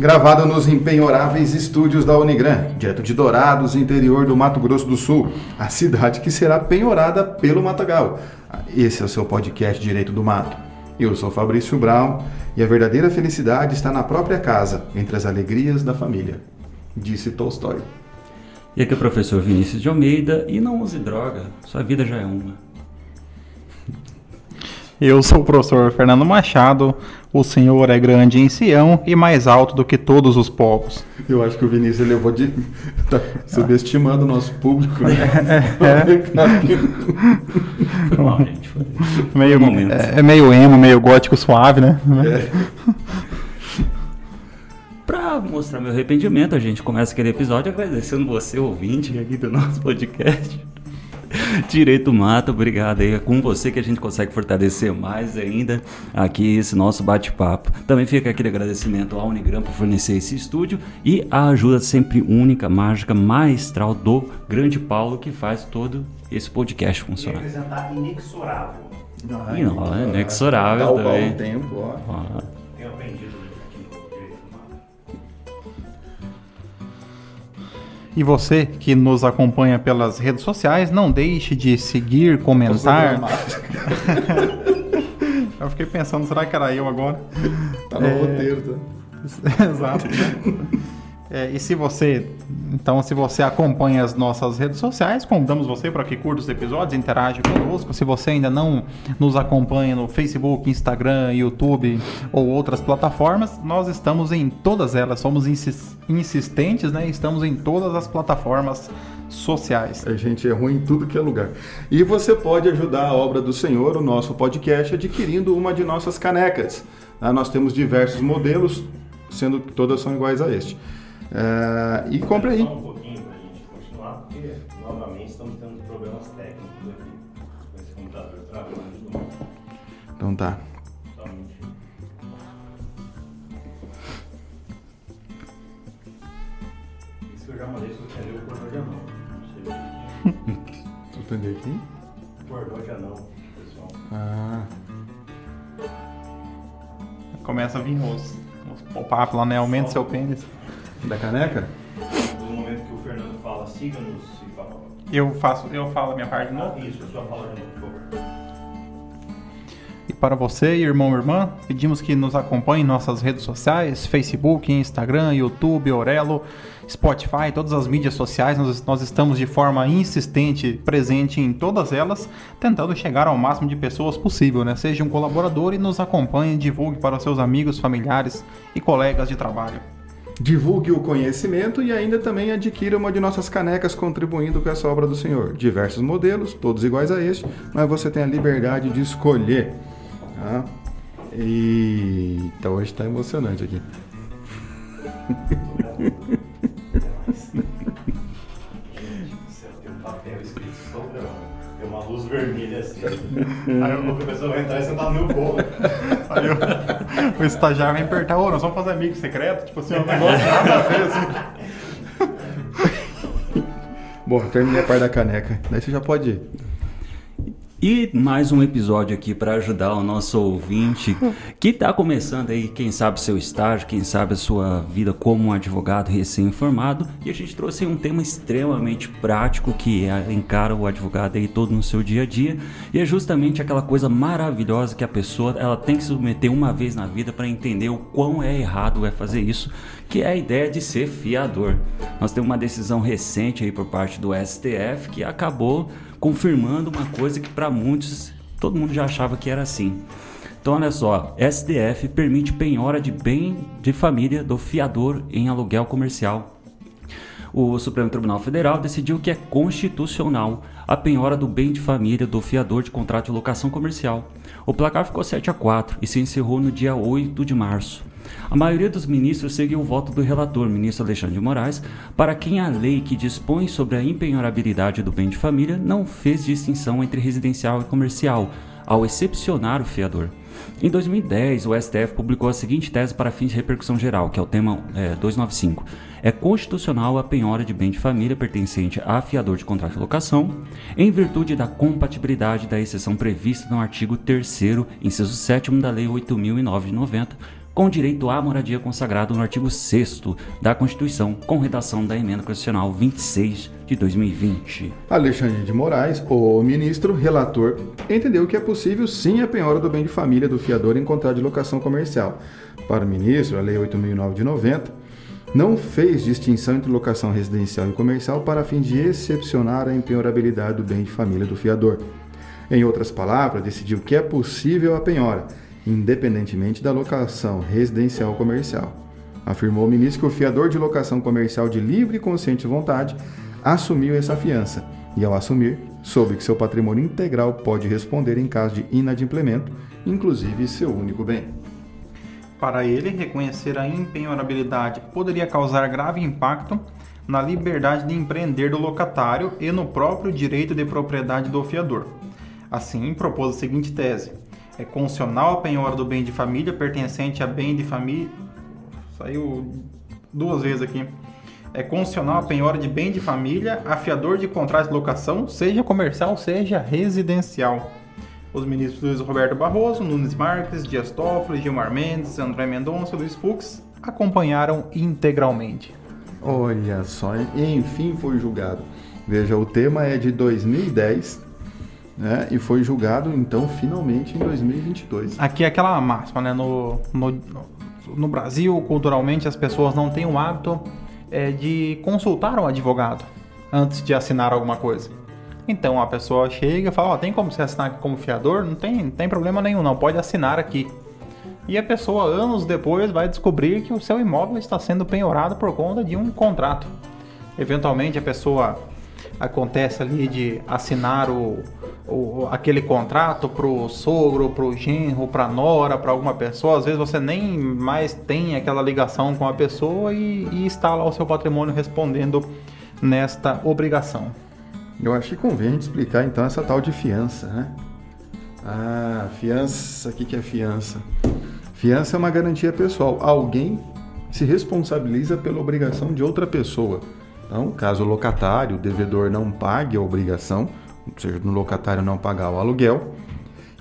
gravado nos empenhoráveis estúdios da Unigran, direto de Dourados, interior do Mato Grosso do Sul, a cidade que será penhorada pelo Matagal. Esse é o seu podcast Direito do Mato. Eu sou Fabrício Brown e a verdadeira felicidade está na própria casa, entre as alegrias da família, disse Tolstói. E aqui é o professor Vinícius de Almeida e não use droga, sua vida já é uma. Eu sou o professor Fernando Machado. O Senhor é grande em Sião e mais alto do que todos os povos. Eu acho que o Vinícius levou de. tá subestimando o nosso público. Né? Não, gente, foi... meio, é, é, meio emo, meio gótico suave, né? É. Para mostrar meu arrependimento, a gente começa aquele episódio agradecendo você, ouvinte, aqui do nosso podcast. Direito Mata, obrigado aí. É com você que a gente consegue fortalecer mais ainda aqui esse nosso bate-papo. Também fica aquele agradecimento ao Unigram por fornecer esse estúdio e a ajuda sempre única, mágica, maestral do grande Paulo que faz todo esse podcast funcionar. Inexorável. Não, é inexorável também. tempo, ó. Ah. E você que nos acompanha pelas redes sociais, não deixe de seguir, comentar. eu fiquei pensando, será que era eu agora? Tá no é... roteiro, tá? Exato. É, e se você, então, se você acompanha as nossas redes sociais, convidamos você para que curta os episódios, interage conosco. Se você ainda não nos acompanha no Facebook, Instagram, YouTube ou outras plataformas, nós estamos em todas elas. Somos insistentes, né? Estamos em todas as plataformas sociais. A gente é ruim em tudo que é lugar. E você pode ajudar a obra do Senhor, o nosso podcast, adquirindo uma de nossas canecas. Ah, nós temos diversos modelos, sendo que todas são iguais a este. É, e compre aí. Só um pouquinho para a gente continuar, porque novamente estamos tendo problemas técnicos aqui esse computador travando de novo. Então tá. Só. Isso que eu já mandei suspender o cordão de anão. Não sei Suspender aqui? Cordão de anão, pessoal. Ah. Começa a vir os, os pop-up lá, né? Aumenta seu pênis. Da caneca? No momento que o Fernando fala, siga-nos e fala. Eu faço, eu falo a minha parte de novo? Ah, isso, a sua fala de novo, por favor. E para você, irmão ou irmã, pedimos que nos acompanhe em nossas redes sociais, Facebook, Instagram, YouTube, Orelo, Spotify, todas as mídias sociais. Nós, nós estamos de forma insistente, presente em todas elas, tentando chegar ao máximo de pessoas possível, né? Seja um colaborador e nos acompanhe, divulgue para seus amigos, familiares e colegas de trabalho divulgue o conhecimento e ainda também adquira uma de nossas canecas contribuindo com essa obra do Senhor. Diversos modelos, todos iguais a este, mas você tem a liberdade de escolher. Tá? E então hoje está emocionante aqui. Aí o professor vai entrar e sentar no meu colo. Aí o, o estagiário vai apertar, ô, nós vamos fazer amigo secreto? Tipo assim, um negócio nada a ver assim. Bom, terminei a parte da caneca. Daí você já pode ir. E mais um episódio aqui para ajudar o nosso ouvinte que está começando aí, quem sabe seu estágio, quem sabe a sua vida como um advogado recém-formado. E a gente trouxe um tema extremamente prático que é, encara o advogado aí todo no seu dia a dia. E é justamente aquela coisa maravilhosa que a pessoa ela tem que submeter uma vez na vida para entender o quão é errado é fazer isso, que é a ideia de ser fiador. Nós temos uma decisão recente aí por parte do STF que acabou confirmando uma coisa que para muitos todo mundo já achava que era assim. Então olha só, STF permite penhora de bem de família do fiador em aluguel comercial. O Supremo Tribunal Federal decidiu que é constitucional a penhora do bem de família do fiador de contrato de locação comercial. O placar ficou 7 a 4 e se encerrou no dia 8 de março. A maioria dos ministros seguiu o voto do relator, ministro Alexandre de Moraes, para quem a lei que dispõe sobre a empenhorabilidade do bem de família não fez distinção entre residencial e comercial, ao excepcionar o fiador. Em 2010, o STF publicou a seguinte tese para fins de repercussão geral, que é o tema é, 295. É constitucional a penhora de bem de família pertencente a fiador de contrato de locação, em virtude da compatibilidade da exceção prevista no artigo 3 inciso 7 da Lei 8.009 de 90, com direito à moradia consagrado no artigo 6 da Constituição, com redação da Emenda Constitucional 26 de 2020. Alexandre de Moraes, o ministro relator, entendeu que é possível sim a penhora do bem de família do fiador em contrato de locação comercial. Para o ministro, a Lei 8.009 de 90 não fez distinção entre locação residencial e comercial para fim de excepcionar a empenhorabilidade do bem de família do fiador. Em outras palavras, decidiu que é possível a penhora, independentemente da locação residencial ou comercial. Afirmou o ministro que o fiador de locação comercial de livre e consciente vontade assumiu essa fiança e, ao assumir, soube que seu patrimônio integral pode responder em caso de inadimplemento, inclusive seu único bem. Para ele, reconhecer a empenhorabilidade poderia causar grave impacto na liberdade de empreender do locatário e no próprio direito de propriedade do fiador. Assim, propôs a seguinte tese: é constitucional a penhora do bem de família pertencente a bem de família. Saiu duas vezes aqui. É constitucional a penhora de bem de família a fiador de contrato de locação, seja comercial, seja residencial. Os ministros Luiz Roberto Barroso, Nunes Marques, Dias Toffoli, Gilmar Mendes, André Mendonça Luiz Fux acompanharam integralmente. Olha só, enfim foi julgado. Veja, o tema é de 2010 né, e foi julgado então finalmente em 2022. Aqui é aquela máxima, né? No, no, no Brasil, culturalmente, as pessoas não têm o hábito é, de consultar um advogado antes de assinar alguma coisa. Então a pessoa chega e fala: oh, tem como você assinar como fiador? Não tem, não tem problema nenhum, não, pode assinar aqui. E a pessoa, anos depois, vai descobrir que o seu imóvel está sendo penhorado por conta de um contrato. Eventualmente a pessoa acontece ali de assinar o, o aquele contrato para o sogro, para o genro, para a nora, para alguma pessoa. Às vezes você nem mais tem aquela ligação com a pessoa e, e está lá o seu patrimônio respondendo nesta obrigação. Eu acho que convém explicar então essa tal de fiança, né? Ah, fiança, o que, que é fiança? Fiança é uma garantia pessoal. Alguém se responsabiliza pela obrigação de outra pessoa. Então, caso o locatário, o devedor não pague a obrigação, ou seja, no locatário não pagar o aluguel,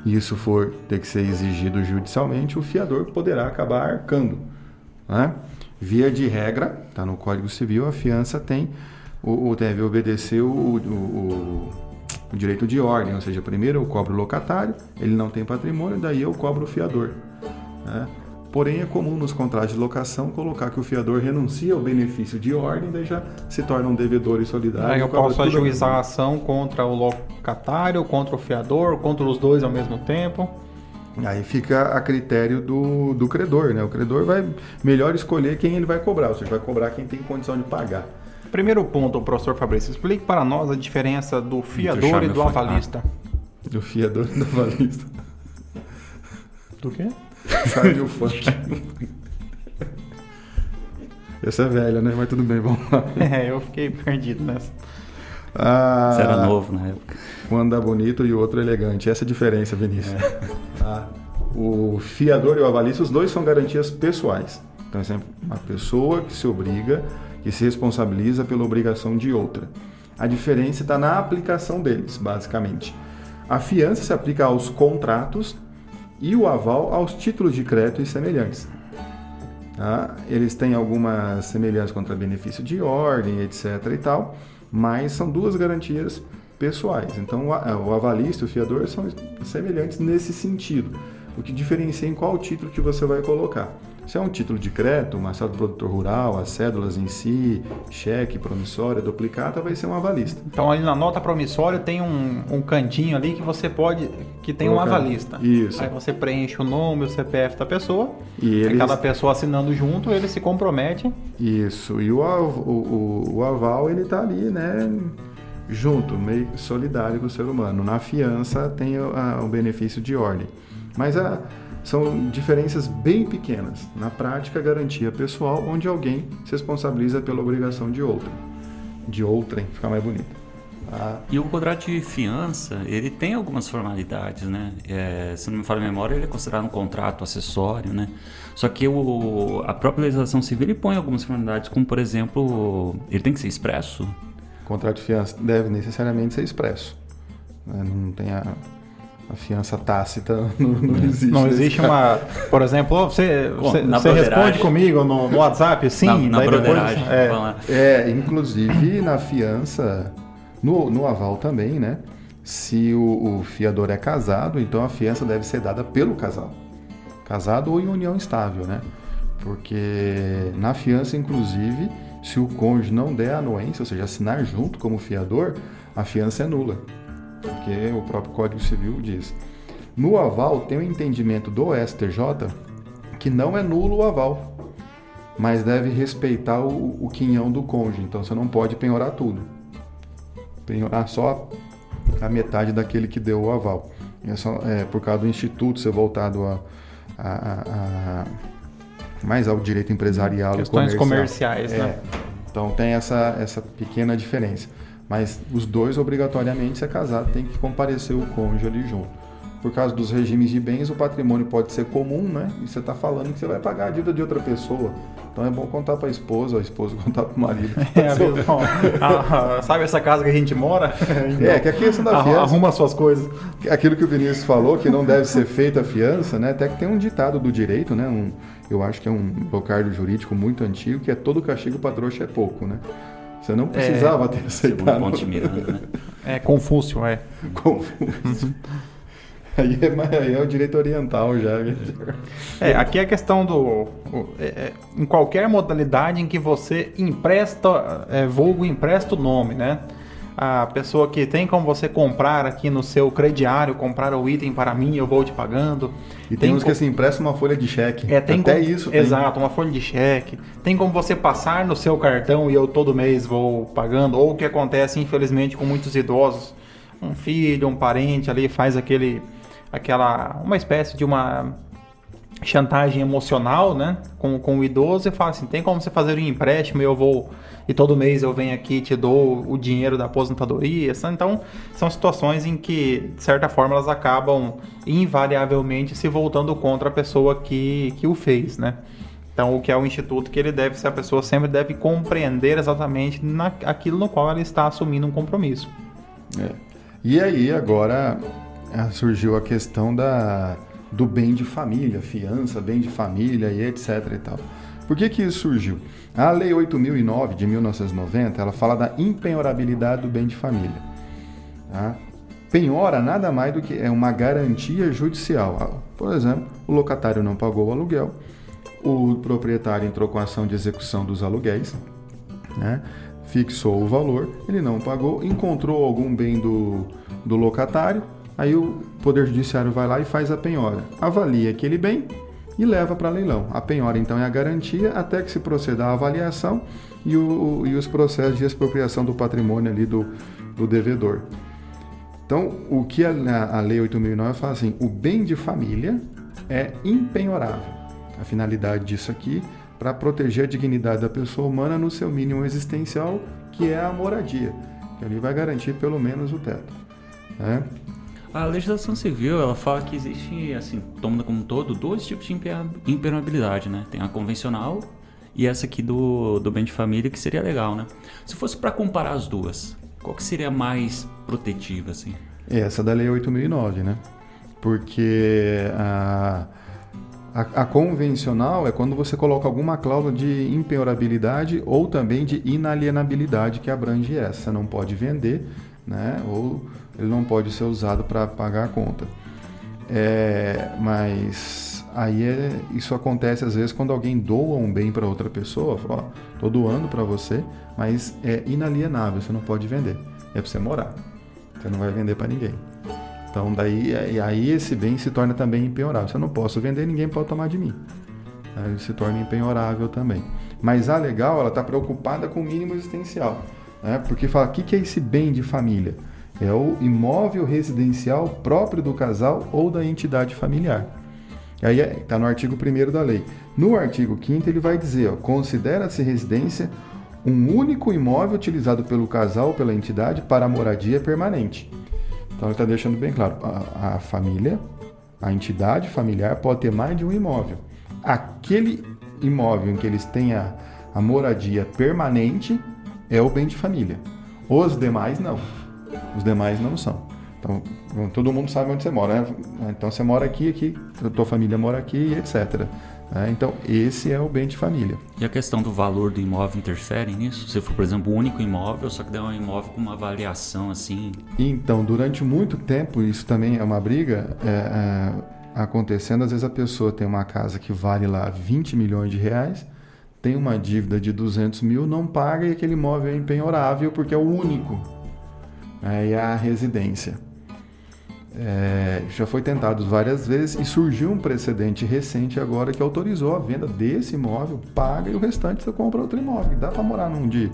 e isso for ter que ser exigido judicialmente, o fiador poderá acabar arcando. Né? Via de regra, está no Código Civil, a fiança tem o, deve obedecer o, o, o, direito de ordem, ou seja, primeiro eu cobro o locatário, ele não tem patrimônio, daí eu cobro o fiador. Né? Porém, é comum nos contratos de locação colocar que o fiador renuncia ao benefício de ordem, daí já se torna um devedor e solidário. Aí eu posso ajuizar a ação contra o locatário, contra o fiador, contra os dois ao mesmo tempo. Aí fica a critério do, do credor, né? O credor vai melhor escolher quem ele vai cobrar, ou seja, vai cobrar quem tem condição de pagar. Primeiro ponto, professor Fabrício, explique para nós a diferença do fiador e do avalista. Do fiador e do avalista. Do quê? Charlie o funk. Essa é velha, né? Mas tudo bem, vamos lá. É, eu fiquei perdido nessa. Ah, Você era novo na época. Um anda bonito e o outro elegante. Essa é a diferença, Vinícius. É. Ah, o fiador e o avalista, os dois são garantias pessoais. Então, é sempre uma pessoa que se obriga que se responsabiliza pela obrigação de outra. A diferença está na aplicação deles, basicamente. A fiança se aplica aos contratos e o aval aos títulos de crédito e semelhantes. Tá? Eles têm algumas semelhanças contra benefício de ordem, etc. e tal, mas são duas garantias pessoais. Então, o avalista e o fiador são semelhantes nesse sentido. O que diferencia em qual título que você vai colocar. Se é um título de crédito, uma certa do produtor rural, as cédulas em si, cheque, promissória, duplicata, vai ser um avalista. Então ali na nota promissória tem um, um cantinho ali que você pode, que tem Colocar. um avalista. Isso. Aí você preenche o nome, o CPF da pessoa, e eles... cada pessoa assinando junto, ele se compromete. Isso, e o, o, o aval ele está ali, né, junto, meio solidário com o ser humano. Na fiança tem o, a, o benefício de ordem. Mas a são diferenças bem pequenas. Na prática, garantia pessoal, onde alguém se responsabiliza pela obrigação de outra. De outrem, fica mais bonito. Ah. E o contrato de fiança, ele tem algumas formalidades, né? É, se não me falha a memória, ele é considerado um contrato acessório, né? Só que o, a própria legislação civil ele põe algumas formalidades, como por exemplo, ele tem que ser expresso. O contrato de fiança deve necessariamente ser expresso. Né? Não tem a, A fiança tácita não, não existe. Não existe uma. Por exemplo, você, Bom, você, você responde comigo no, no WhatsApp, sim, na, na daí depois. É. É, inclusive na fiança, no, no aval também, né? Se o, o fiador é casado, então a fiança deve ser dada pelo casal. Casado ou em união estável, né? Porque na fiança, inclusive, se o cônjuge não der anuência, ou seja, assinar junto como fiador, a fiança é nula. Porque o próprio Código Civil diz. No aval, tem o entendimento do STJ que não é nulo o aval mas deve respeitar o, o quinhão do cônjuge. Então você não pode penhorar tudo. Penhorar só a metade daquele que deu o aval. É, só, é por causa do instituto ser voltado a, a- a- a- mais ao direito empresarial e Questões comercial. comerciais, É, né? Então tem essa, essa pequena diferença. Mas os dois, obrigatoriamente, se é casado, tem que comparecer o cônjuge ali junto. Por causa dos regimes de bens, o patrimônio pode ser comum, né? E você está falando que você vai pagar a dívida de outra pessoa. Então é bom contar para a esposa, a esposa contar para o marido. É, Ah, ah, sabe essa casa que a gente mora? É, que a questão da Arru- fiança, Arruma suas coisas. aquilo que o Vinícius falou, que não deve ser feita a fiança, né? Até que tem um ditado do direito, né? Um, eu acho que é um locardo jurídico muito antigo, que é todo castigo para trouxa é pouco, né? Você não precisava ter Segundo aceitado. Ponte Miranda, né? É, Confúcio, é. Confuso. Aí é, aí é o direito oriental já. É, aqui é a questão do. o- é, é, em qualquer modalidade em que você empresta, é, vulgo empresta o nome, né? A pessoa que tem como você comprar aqui no seu crediário, comprar o item para mim, eu vou te pagando. E tem, uns co- que assim, empresta uma folha de cheque. É, tem Até como- isso tem. Exato, uma folha de cheque. Tem como você passar no seu cartão e eu todo mês vou pagando. Ou o que acontece, infelizmente, com muitos idosos. Um filho, um parente ali faz aquele. aquela. uma espécie de uma chantagem emocional, né? Com, com o idoso e fala assim: tem como você fazer um empréstimo e eu vou. E todo mês eu venho aqui e te dou o dinheiro da aposentadoria. Então, são situações em que, de certa forma, elas acabam invariavelmente se voltando contra a pessoa que, que o fez, né? Então, o que é o instituto que ele deve ser, a pessoa sempre deve compreender exatamente na, aquilo no qual ela está assumindo um compromisso. É. E aí, agora ah, surgiu a questão da, do bem de família, fiança, bem de família e etc e tal. Por que que isso surgiu? A Lei 8009 de 1990, ela fala da impenhorabilidade do bem de família. tá? Penhora nada mais do que é uma garantia judicial. Ah, Por exemplo, o locatário não pagou o aluguel, o proprietário entrou com ação de execução dos aluguéis, né? fixou o valor, ele não pagou, encontrou algum bem do, do locatário, aí o Poder Judiciário vai lá e faz a penhora, avalia aquele bem e leva para leilão. A penhora então é a garantia até que se proceda a avaliação e, o, e os processos de expropriação do patrimônio ali do, do devedor. Então, o que a, a Lei 8.009 fala assim, o bem de família é impenhorável. A finalidade disso aqui para proteger a dignidade da pessoa humana no seu mínimo existencial, que é a moradia, que ali vai garantir pelo menos o teto. né? A legislação civil, ela fala que existe, assim, tomando como um todo, dois tipos de impe- impenhabilidade, né? Tem a convencional e essa aqui do, do bem de família, que seria legal, né? Se fosse para comparar as duas, qual que seria mais protetiva, assim? Essa da Lei 8.009, né? Porque a, a, a convencional é quando você coloca alguma cláusula de impenhorabilidade ou também de inalienabilidade que abrange essa. Não pode vender, né? Ou ele não pode ser usado para pagar a conta. É, mas aí é, isso acontece às vezes quando alguém doa um bem para outra pessoa, fala, ó, tô doando para você, mas é inalienável, você não pode vender. É para você morar. Você não vai vender para ninguém. Então daí e aí esse bem se torna também impenhorável. Se eu não posso vender, ninguém pode tomar de mim. Aí se torna impenhorável também. Mas a legal, ela está preocupada com o mínimo existencial. Né? Porque fala, o que, que é esse bem de família? É o imóvel residencial próprio do casal ou da entidade familiar. Aí está no artigo 1 da lei. No artigo 5 ele vai dizer, considera-se residência um único imóvel utilizado pelo casal ou pela entidade para moradia permanente. Então ele está deixando bem claro, a, a família, a entidade familiar pode ter mais de um imóvel. Aquele imóvel em que eles têm a, a moradia permanente é o bem de família. Os demais não. Os demais não são. Então, todo mundo sabe onde você mora, né? Então, você mora aqui, aqui, a tua família mora aqui, etc. É, então, esse é o bem de família. E a questão do valor do imóvel interfere nisso? Se for, por exemplo, o único imóvel, só que der um imóvel com uma variação assim. Então, durante muito tempo, isso também é uma briga é, é, acontecendo. Às vezes a pessoa tem uma casa que vale lá 20 milhões de reais, tem uma dívida de 200 mil, não paga e aquele imóvel é empenhorável porque é o único. É, é a residência. É, já foi tentado várias vezes e surgiu um precedente recente agora que autorizou a venda desse imóvel, paga e o restante você compra outro imóvel. Dá para morar num de,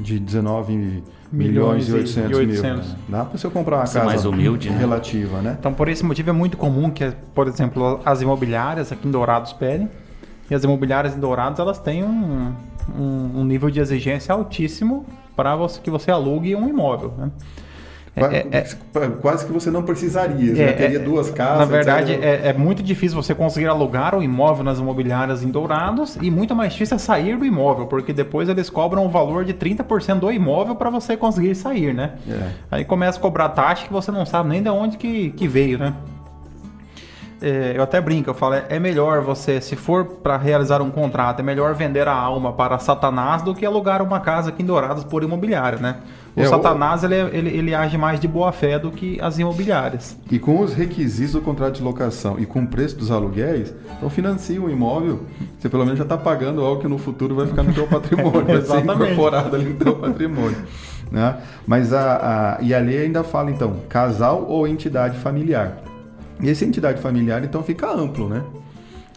de 19 milhões, e 800, e 800. mil. Dá para você comprar uma Ser casa mais humilde, né? relativa, né? Então, por esse motivo é muito comum que, por exemplo, as imobiliárias aqui em Dourados pedem. E as imobiliárias em Dourados elas têm um, um, um nível de exigência altíssimo para você, que você alugue um imóvel. Né? É, é, é, quase que você não precisaria, você é, teria é, duas casas. Na verdade, é, muito difícil você conseguir alugar o imóvel nas imobiliárias em Dourados e muito mais difícil é sair do imóvel, porque depois eles cobram o valor de 30% do imóvel para você conseguir sair, né? Aí começa a cobrar taxa que você não sabe nem de onde que, que veio, né? É, eu até brinco, eu falo, é, é melhor você, se for para realizar um contrato, é melhor vender a alma para Satanás do que alugar uma casa aqui em Dourados por imobiliária, né? O é, Satanás, ele, ele, ele, age mais de boa fé do que as imobiliárias. E com os requisitos do contrato de locação e com o preço dos aluguéis, então financia o imóvel, você pelo menos já está pagando algo que no futuro vai ficar no teu patrimônio, vai ser incorporado ali no teu patrimônio. Né? Mas a, a, e a lei ainda fala, então, casal ou entidade familiar. E essa entidade familiar, então, fica amplo, né?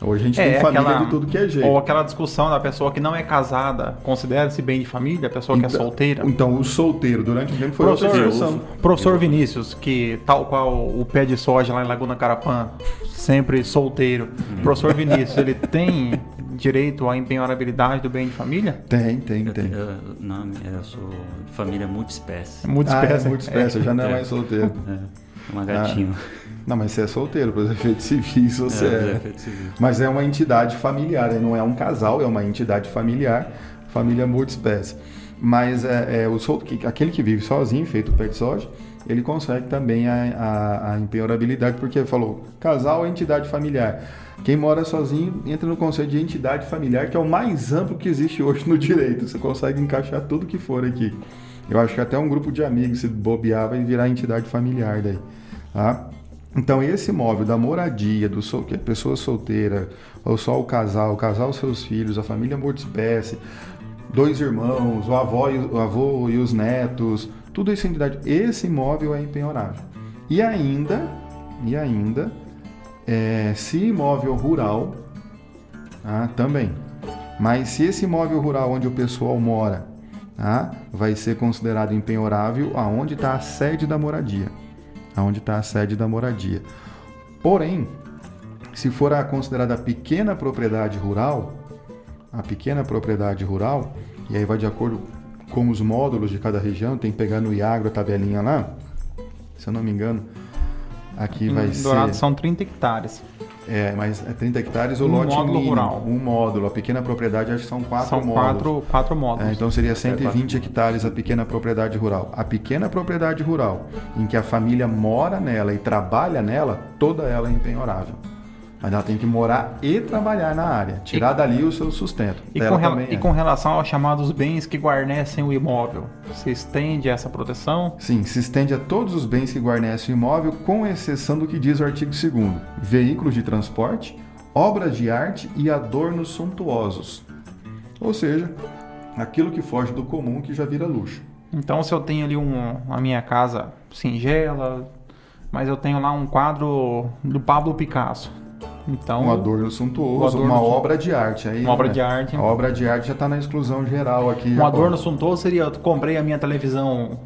Hoje a gente é, tem família aquela, de tudo que é jeito. Ou aquela discussão da pessoa que não é casada, considera-se bem de família, a pessoa então, que é então, solteira. Então, o solteiro, durante o tempo, foi professor, outra discussão. Professor Vinícius, que tal qual o pé de soja lá em Laguna Carapã, sempre solteiro. Uhum. Professor Vinícius, ele tem direito à empenhorabilidade do bem de família? Tem, tem, tem. Eu, eu, não, eu sou de família multiespécie. Multiespécie. Ah, é multiespécie, é. já não é, é mais solteiro. É, uma gatinho. Ah. Não, mas você é solteiro, para os efeitos civis você é. é. Mas é uma entidade familiar, não é um casal, é uma entidade familiar, família multiespécie. Mas é, é o sol, aquele que vive sozinho, feito pé de soja, ele consegue também a, a, a empenhorabilidade, porque falou, casal é entidade familiar. Quem mora sozinho entra no conceito de entidade familiar, que é o mais amplo que existe hoje no direito. Você consegue encaixar tudo que for aqui. Eu acho que até um grupo de amigos, se bobear, vai virar entidade familiar daí. Tá? Então, esse imóvel da moradia, do sol, que é pessoa solteira, ou só o casal, o casal, seus filhos, a família multiespécie, dois irmãos, o avô, e, o avô e os netos, tudo isso em entidade. Esse imóvel é empenhorável. E ainda, e ainda, é, se imóvel rural, ah, também. Mas se esse imóvel rural onde o pessoal mora ah, vai ser considerado empenhorável aonde está a sede da moradia aonde está a sede da moradia. Porém, se for a considerada pequena propriedade rural, a pequena propriedade rural, e aí vai de acordo com os módulos de cada região, tem que pegar no IAGRO a tabelinha lá, se eu não me engano, aqui vai ser... Dourado são 30 hectares. É, mas é 30 hectares o um lote módulo mínimo, rural. um módulo. A pequena propriedade acho que são quatro são módulos. Quatro, quatro módulos. É, então seria 120 hectares a pequena propriedade rural. A pequena propriedade rural, em que a família mora nela e trabalha nela, toda ela é empenhorável. Mas ela tem que morar e trabalhar na área, tirar e, dali o seu sustento. E com, rela, é. e com, relação aos chamados bens que guarnecem o imóvel, se estende essa proteção? Sim, se estende a todos os bens que guarnecem o imóvel, com exceção do que diz o artigo 2 veículos de transporte, obras de arte e adornos suntuosos. Ou seja, aquilo que foge do comum que já vira luxo. Então, se eu tenho ali um, a minha casa singela, mas eu tenho lá um quadro do Pablo Picasso. Então, um adorno suntuoso, adorno uma obra de arte. Aí, uma obra né? de arte. A obra de arte já está na exclusão geral aqui. Um adorno suntuoso seria, eu comprei a minha televisão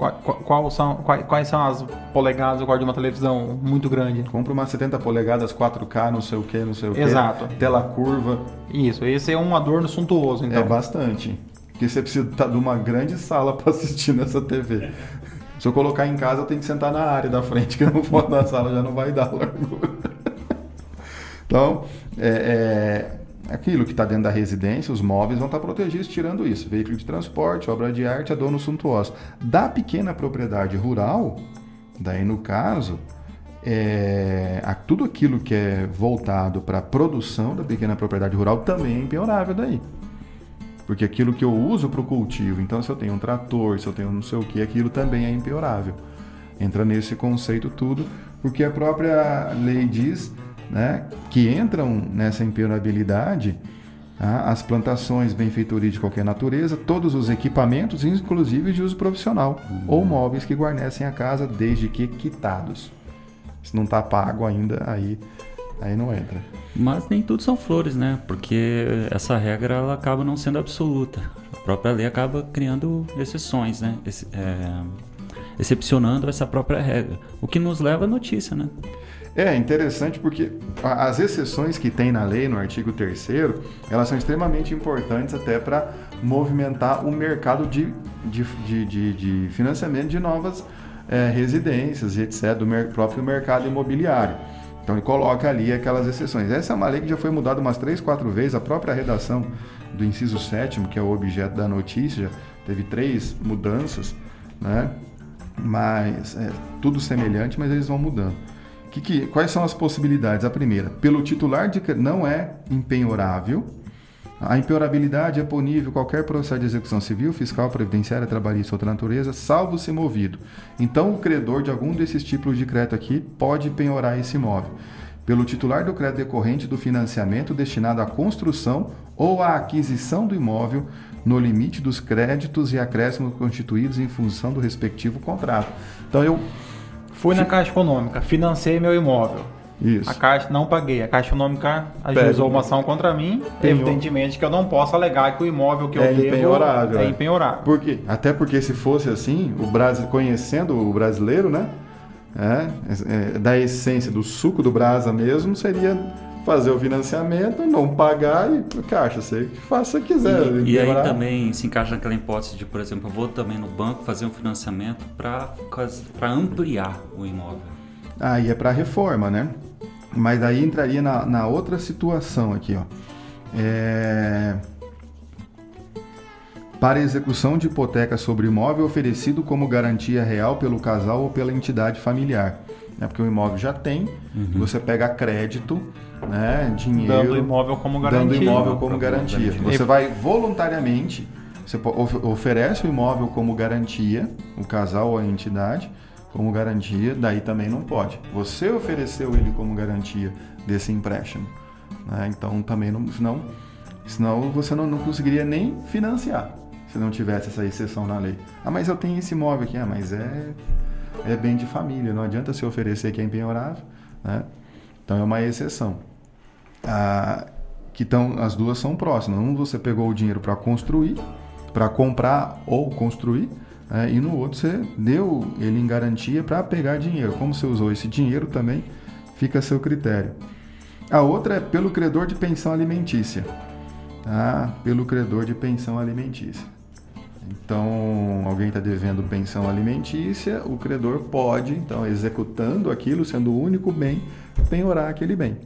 qual, qual são, quais, quais, são as polegadas agora de uma televisão muito grande? Compra uma 70 polegadas 4K, não sei o que, não sei o que. Exato. Tela curva. Isso, esse é um adorno suntuoso, então. É bastante. Porque você precisa estar tá de uma grande sala para assistir nessa TV. Se eu colocar em casa, eu tenho que sentar na área da frente, que não for na sala já não vai dar largura. Então, é, é, aquilo que está dentro da residência, os móveis vão estar protegidos tirando isso. Veículo de transporte, obra de arte, adorno suntuoso. Da pequena propriedade rural, daí no caso, é, a- tudo aquilo que é voltado para a produção da pequena propriedade rural também é empenhorável daí. Porque aquilo que eu uso para o cultivo, então se eu tenho um trator, se eu tenho não sei o que, aquilo também é empenhorável. Entra nesse conceito tudo, porque a própria lei diz né, que entram nessa empenhorabilidade tá, as plantações, benfeitorias de qualquer natureza, todos os equipamentos, inclusive de uso profissional, ou móveis que guarnecem a casa desde que quitados. Se não está pago ainda, aí, aí não entra. Mas nem tudo são flores, né? Porque essa regra ela acaba não sendo absoluta. A própria lei acaba criando exceções, né? Esse- é, excepcionando essa própria regra. O que nos leva à notícia, né? É interessante porque as exceções que tem na lei, no artigo 3 elas são extremamente importantes até para movimentar o mercado de, de, de, de- financiamento de novas eh, residências e etc., do mer- próprio mercado imobiliário. Então ele coloca ali aquelas exceções. Essa é uma lei que já foi mudada umas três, quatro vezes. A própria redação do inciso 7 que é o objeto da notícia, teve três mudanças, né? mas é tudo semelhante, mas eles vão mudando. Que, que- quais são as possibilidades? A primeira, pelo titular de não é empenhorável. A empenhorabilidade é punível qualquer processo de execução civil, fiscal, previdenciária, trabalhista ou outra natureza, salvo se movido. Então, o credor de algum desses tipos de crédito aqui pode penhorar esse imóvel. Pelo titular do crédito decorrente do financiamento destinado à construção ou à aquisição do imóvel, no limite dos créditos e acréscimos constituídos em função do respectivo contrato. Então, eu. Fui na Caixa Econômica, financei meu imóvel. Isso. A Caixa não paguei. A Caixa Econômica ajuizou uma ação contra mim. Penhor. Evidentemente que eu não posso alegar que o imóvel que eu É devo empenhorável, é é. empenhorável. Por quê? Até porque se fosse assim, o Brasil, conhecendo o brasileiro, né? É, é, da essência do suco do brasa mesmo, seria fazer o financiamento, não pagar e caixa, você faça o que quiser. E, e aí também se encaixa naquela hipótese de, por exemplo, eu vou também no banco fazer um financiamento para ampliar o imóvel. Aí é para reforma, né? Mas aí entraria na, na outra situação aqui, ó. É... Para execução de hipoteca sobre imóvel oferecido como garantia real pelo casal ou pela entidade familiar. É porque o imóvel já tem, você pega crédito, né, dinheiro, Dando imóvel como garantia. dando imóvel como garantia. garantia. Você vai voluntariamente, você oferece o imóvel como garantia, o casal ou a entidade, como garantia, daí também não pode. Você ofereceu ele como garantia desse empréstimo. né? Então também não. Senão, senão você não, não conseguiria nem financiar se não tivesse essa exceção na lei. Ah, mas eu tenho esse imóvel aqui. Ah, mas é, é bem de família, não adianta se oferecer que é empenhorável. Né? Então é uma exceção. Ah, que tão, as duas são próximas. Um você pegou o dinheiro para construir, para comprar ou construir, né? e no outro você deu ele em garantia para pegar dinheiro. Como você usou esse dinheiro também fica a seu critério. A outra é pelo credor de pensão alimentícia. Tá? Pelo credor de pensão alimentícia. Então, alguém está devendo pensão alimentícia, o credor pode, então, executando aquilo, sendo o único bem, penhorar aquele bem.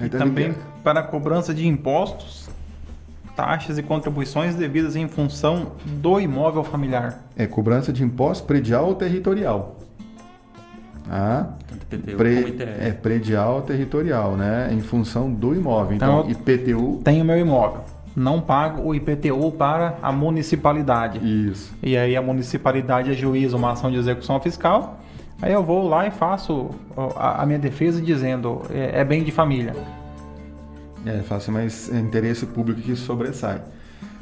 E Então, também ele- para a cobrança de impostos, taxas e contribuições devidas em função do imóvel familiar. É cobrança de imposto predial ou territorial. Ah, IPTU pre- é predial ou territorial, né? Em função do imóvel. Então, Então, IPTU. Tenho meu imóvel, não pago o IPTU para a municipalidade. Isso. E aí a municipalidade ajuiza uma ação de execução fiscal. Aí eu vou lá e faço a minha defesa dizendo é, é bem de família. É, fácil, mas é interesse público que sobressai.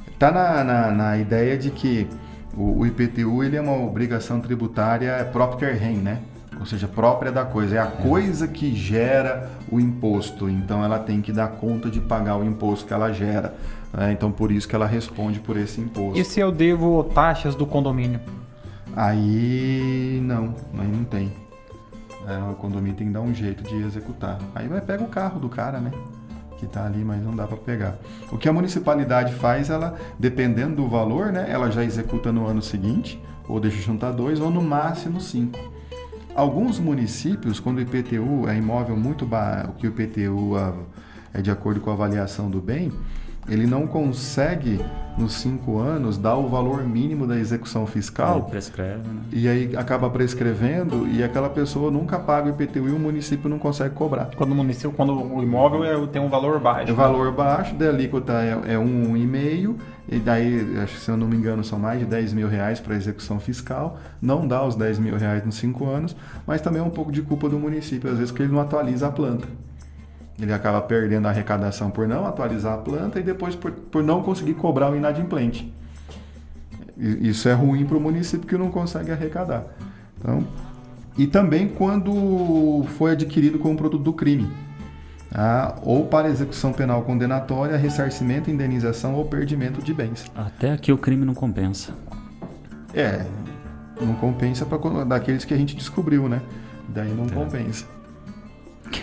Está na, na, na ideia de que o, o IPTU ele é uma obrigação tributária própria rem, né? Ou seja, própria da coisa. É a coisa que gera o imposto. Então ela tem que dar conta de pagar o imposto que ela gera. né? Então por isso que ela responde por esse imposto. E se eu devo taxas do condomínio? Aí não, aí não tem. É, o condomínio tem que dar um jeito de executar. Aí vai pega o carro do cara, né? Que tá ali, mas não dá para pegar. O que a municipalidade faz, ela, dependendo do valor, né? Ela já executa no ano seguinte, ou deixa juntar dois, ou no máximo cinco. Alguns municípios, quando o IPTU é imóvel muito baixo, que o IPTU é de acordo com a avaliação do bem, ele não consegue, nos cinco anos, dar o valor mínimo da execução Ele fiscal. prescreve, né? E aí acaba prescrevendo e aquela pessoa nunca paga o IPTU e o município não consegue cobrar. Quando o município, quando o imóvel é- tem um valor baixo. O valor baixo da alíquota é, é um e meio, e daí, acho que se eu não me engano, são mais de 10 mil reais para execução fiscal. Não dá os 10 mil reais nos cinco anos, mas também é um pouco de culpa do município, às vezes, porque ele não atualiza a planta. Ele acaba perdendo a arrecadação por não atualizar a planta e depois por, por não conseguir cobrar o inadimplente. Isso é ruim para o município que não consegue arrecadar. Então, e também quando foi adquirido como produto do crime. tá? ou para execução penal condenatória, ressarcimento, indenização ou perdimento de bens. Até aqui o crime não compensa. É, não compensa para daqueles que a gente descobriu, né? Daí não compensa.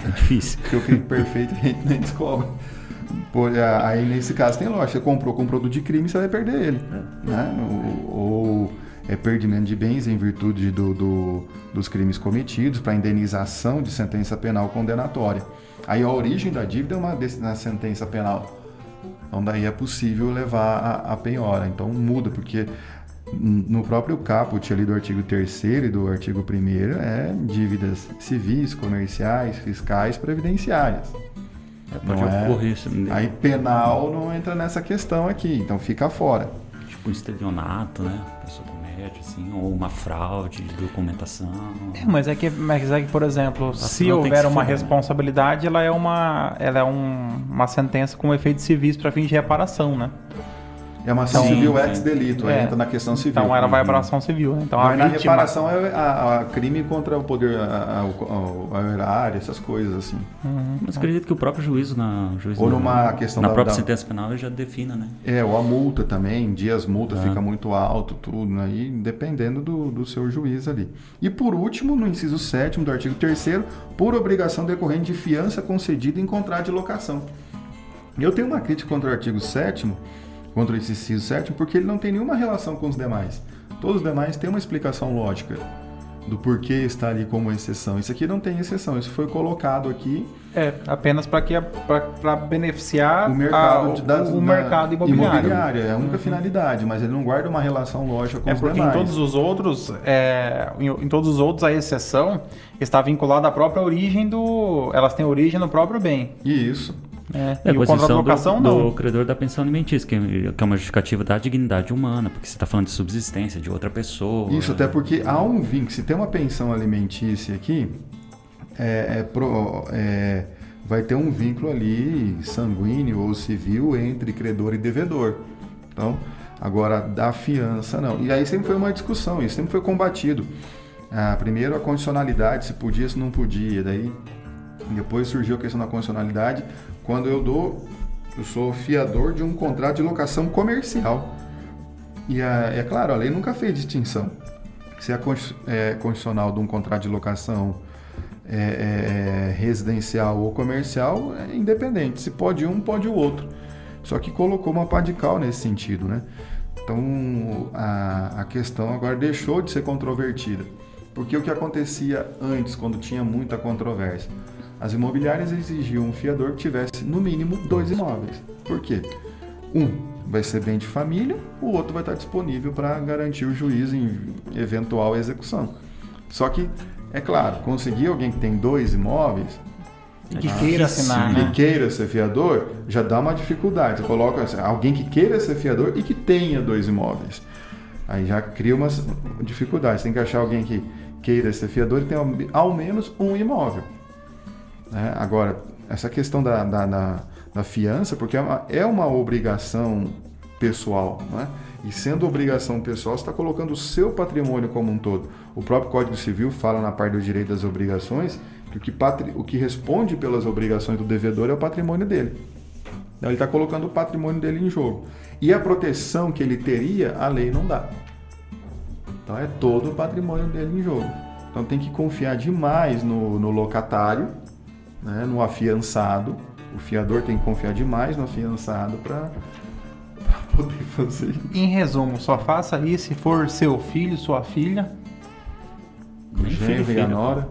É difícil. Porque o crime perfeito a gente nem descobre. Por- a- aí nesse caso tem lógica, você comprou com produto de crime, você vai perder ele. Né? Ou, ou é perdimento de bens em virtude do- do- dos crimes cometidos para indenização de sentença penal condenatória. Aí a origem da dívida é uma na sentença penal. Então daí é possível levar a, a penhora. Então muda, porque no próprio caput ali do artigo 3 e do artigo 1 é dívidas civis, comerciais, fiscais, previdenciárias. É, pode Não é? ocorrer isso, Aí penal não entra nessa questão aqui, então fica fora. tipo um estelionato, né? Pessoa comete, assim, ou uma fraude de documentação. É, mas é que, mas é que, por exemplo, se houver se uma né? responsabilidade, ela é uma, ela é um- uma sentença com efeito civis para fins de reparação, né? É uma ação Sim, civil sim. ex delito, aí É. entra na questão civil. Então ela vai para ação civil, né? Então Mas a na vítima, reparação é a, a crime contra o poder, a, a, a, a erário, essas coisas assim. Mas acredito que o próprio juízo na juízo Ou na- numa questão na da- própria da- sentença penal ele já defina, né? É, ou a multa também, dias multa Ah. fica muito alto, tudo, aí dependendo do, do seu juiz ali. E por último, no inciso 7 do artigo 3 por obrigação decorrente de fiança concedida em contrato de locação. Eu tenho uma crítica contra o artigo 7 contra esse inciso 7 porque ele não tem nenhuma relação com os demais. Todos os demais têm uma explicação lógica do porquê está ali como exceção. Isso aqui não tem exceção, isso foi colocado aqui é apenas para que para beneficiar o mercado, a- de- da- o, mercado imobiliário. É a única finalidade, mas ele não guarda uma relação lógica com É os porque demais. em todos os outros, é, em, em todos os outros a exceção está vinculada à própria origem do, elas têm origem no próprio bem. Isso. É, e com o contrato de exceção locação do, não. do credor da pensão alimentícia, que é, que é uma justificativa da dignidade humana, porque você está falando de subsistência de outra pessoa. Isso, até porque há um vínculo. Se tem uma pensão alimentícia aqui, é, é pro- é, vai ter um vínculo ali sanguíneo ou civil entre credor e devedor. Então, agora da fiança não. E aí sempre foi uma discussão, isso sempre foi combatido. Ah, primeiro a condicionalidade, se podia, se não podia. Daí depois surgiu a questão da condicionalidade quando eu dou, eu sou fiador de um contrato de locação comercial. E a- é claro, a lei nunca fez distinção. Se é, é condicional de um contrato de locação é, é, residencial ou comercial, é independente. Se pode um, pode o outro. Só que colocou uma pá de cal nesse sentido, né? Então a, a questão agora deixou de ser controvertida. Porque o que acontecia antes, quando tinha muita controvérsia? As imobiliárias exigiam um fiador que tivesse no mínimo dois imóveis. Por quê? Um vai ser bem de família, o outro vai estar disponível para garantir o juiz em eventual execução. Só que, é claro, conseguir alguém que tem dois imóveis E que queira assinar, que né? queira ser fiador, já dá uma dificuldade. Você coloca assim, alguém que queira ser fiador e que tenha dois imóveis. Aí já cria uma dificuldade. Você tem que achar alguém que queira ser fiador e tenha ao menos um imóvel. Né? Agora, essa questão da, da, da, da fiança, porque é uma, é uma obrigação pessoal, né? E sendo obrigação pessoal, está colocando o seu patrimônio como um todo. O próprio Código Civil fala na parte do direito das obrigações que o que, patri- o que responde pelas obrigações do devedor é o patrimônio dele. Então ele está colocando o patrimônio dele em jogo. E a proteção que ele teria, a lei não dá. Então é todo o patrimônio dele em jogo. Então tem que confiar demais no, no locatário, né, no afiançado. O fiador tem que confiar demais no afiançado para poder fazer isso. Em resumo, só faça isso se for seu filho, sua filha. Nem filho, Genro e a filho. nora.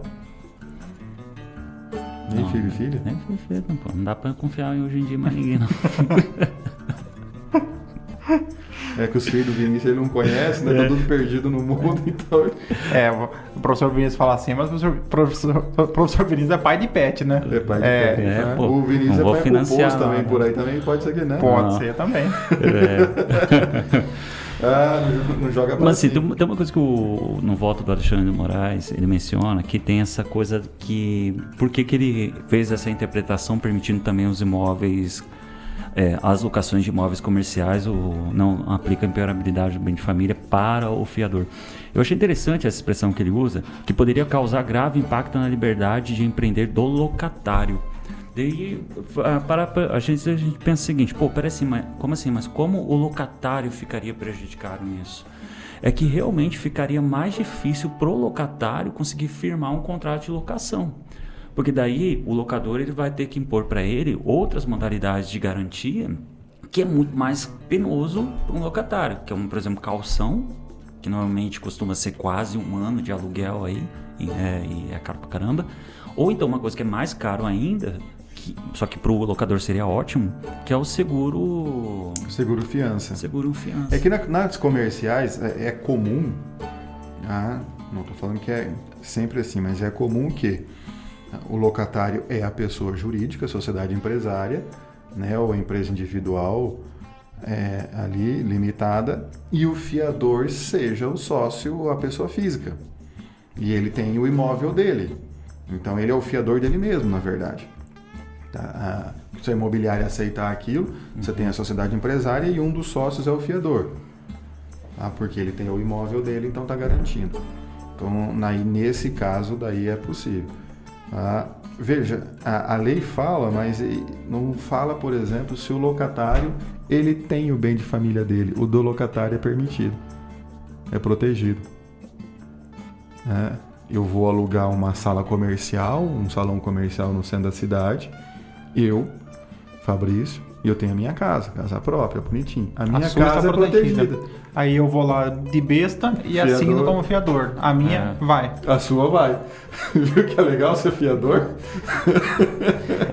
Nem Não. filho e filha? Nem filho e filha, não, pô. Não dá pra confiar em hoje em dia mais ninguém, não. É que os filhos do Vinícius ele não conhece, né? Tá tudo perdido no mundo, então. É, o professor Vinícius fala assim, mas o professor, professor, professor Vinícius é pai de pet, né? É pai de É, pé. é, né? pô, o Vinícius não é vou pai financiar, composto também, por aí também pode ser que, né? Pode Não. ser também. É. Ah, não, não joga pra Mas assim, tem, tem uma coisa que o, no voto do Alexandre de Moraes ele menciona que tem essa coisa que. Por que, que ele fez essa interpretação permitindo também os imóveis. É, as locações de imóveis comerciais o, não aplica a imperabilidade do bem de família para o fiador. Eu achei interessante essa expressão que ele usa, que poderia causar grave impacto na liberdade de empreender do locatário. Daí ah, para, a, gente, a gente pensa o seguinte, pô, assim, mas, como assim? Mas como o locatário ficaria prejudicado nisso? É que realmente ficaria mais difícil pro locatário conseguir firmar um contrato de locação. Porque daí o locador ele vai ter que impor para ele outras modalidades de garantia que é muito mais penoso para um locatário, que é, um, por exemplo, calção, que normalmente costuma ser quase um ano de aluguel aí, e é, e é caro pra caramba. Ou então uma coisa que é mais caro ainda, que, só que pro locador seria ótimo, que é o seguro. Seguro fiança. Seguro fiança. É que na- nas comerciais é, é comum, ah, não estou falando que é sempre assim, mas é comum que o locatário é a pessoa jurídica, a sociedade empresária, né, ou a empresa individual é, ali limitada, e o fiador seja o sócio ou a pessoa física. E ele tem o imóvel dele. Então ele é o fiador dele mesmo, na verdade. Tá? Se a imobiliária aceitar aquilo, você tem a sociedade empresária e um dos sócios é o fiador. Tá? Porque ele tem o imóvel dele, então está garantindo. Então, aí, nesse caso, daí é possível. Tá? Veja, a, a lei fala, mas não fala, por exemplo, se o locatário ele tem o bem de família dele. O do locatário é permitido. É protegido. É, eu vou alugar uma sala comercial, um salão comercial no centro da cidade. Eu, Fabrício, e eu tenho a minha casa, casa própria, bonitinho. A minha a casa está é protegida. Aí eu vou lá de besta e Fiador. assino como fiador. A minha É. vai. A sua vai. Viu que é legal ser fiador?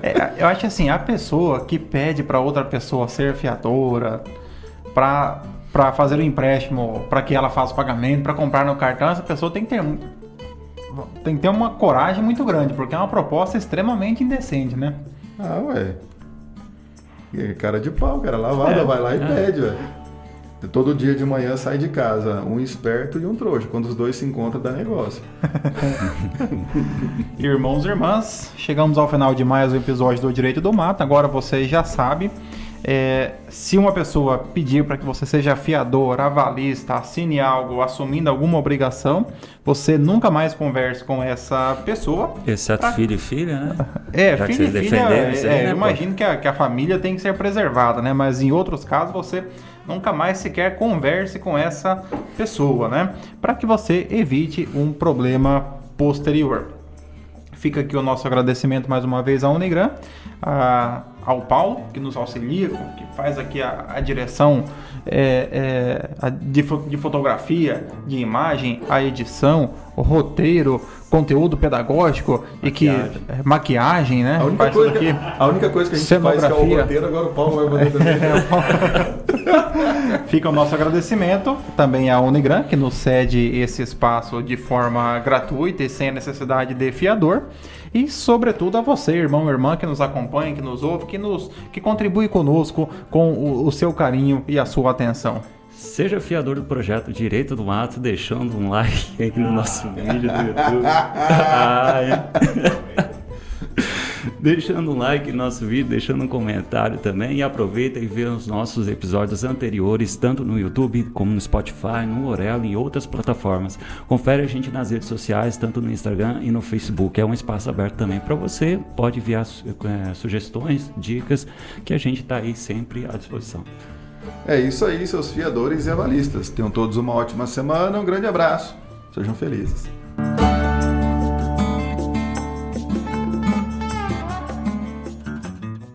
É, eu acho assim, a pessoa que pede para outra pessoa ser fiadora, para para fazer o empréstimo, para que ela faça o pagamento, para comprar no cartão, essa pessoa tem que ter um- tem que ter uma coragem muito grande, porque é uma proposta extremamente indecente, né? Ah, ué. Cara de pau, cara lavada, É, vai lá e é. pede, ué. Todo dia de manhã sai de casa um esperto e um trouxa. Quando os dois se encontram, dá negócio. Irmãos e irmãs, chegamos ao final de mais um episódio do Direito do Mato. Agora você já sabe, é, se uma pessoa pedir para que você seja fiador, avalista, assine algo, assumindo alguma obrigação, você nunca mais converse com essa pessoa. Exceto Pra- filho e filha, né? É, Já que filho e vocês filha, aí, é, né, eu imagino que a, que a família tem que ser preservada, né? Mas em outros casos você nunca mais sequer converse com essa pessoa, né? Para que você evite um problema posterior. Fica aqui o nosso agradecimento mais uma vez à Unigram, a- ao Paulo, que nos auxilia, que faz aqui a, a direção é, é, de, de fotografia, de imagem, a edição, o roteiro, conteúdo pedagógico e que Maquiagem. é, maquiagem, né? A única, coisa tudo que, aqui. a única coisa que a gente faz que é o roteiro, agora o Paulo vai fazer também. Fica o nosso agradecimento também à Unigram, que nos cede esse espaço de forma gratuita e sem a necessidade de fiador. E, sobretudo, a você, irmão, irmã, que nos acompanha, que nos ouve, que, nos, que contribui conosco com o, o seu carinho e a sua atenção. Seja fiador do projeto Direito do Mato, deixando um like aí no nosso vídeo do YouTube. Ah, é. deixando um like no nosso vídeo, deixando um comentário também. E aproveita e vê os nossos episódios anteriores, tanto no YouTube como no Spotify, no Orelo e em outras plataformas. Confere a gente nas redes sociais, tanto no Instagram e no Facebook. É um espaço aberto também para você. Pode enviar eh, sugestões, dicas, que a gente está aí sempre à disposição. É isso aí, seus fiadores e avalistas. Tenham todos uma ótima semana, um grande abraço. Sejam felizes.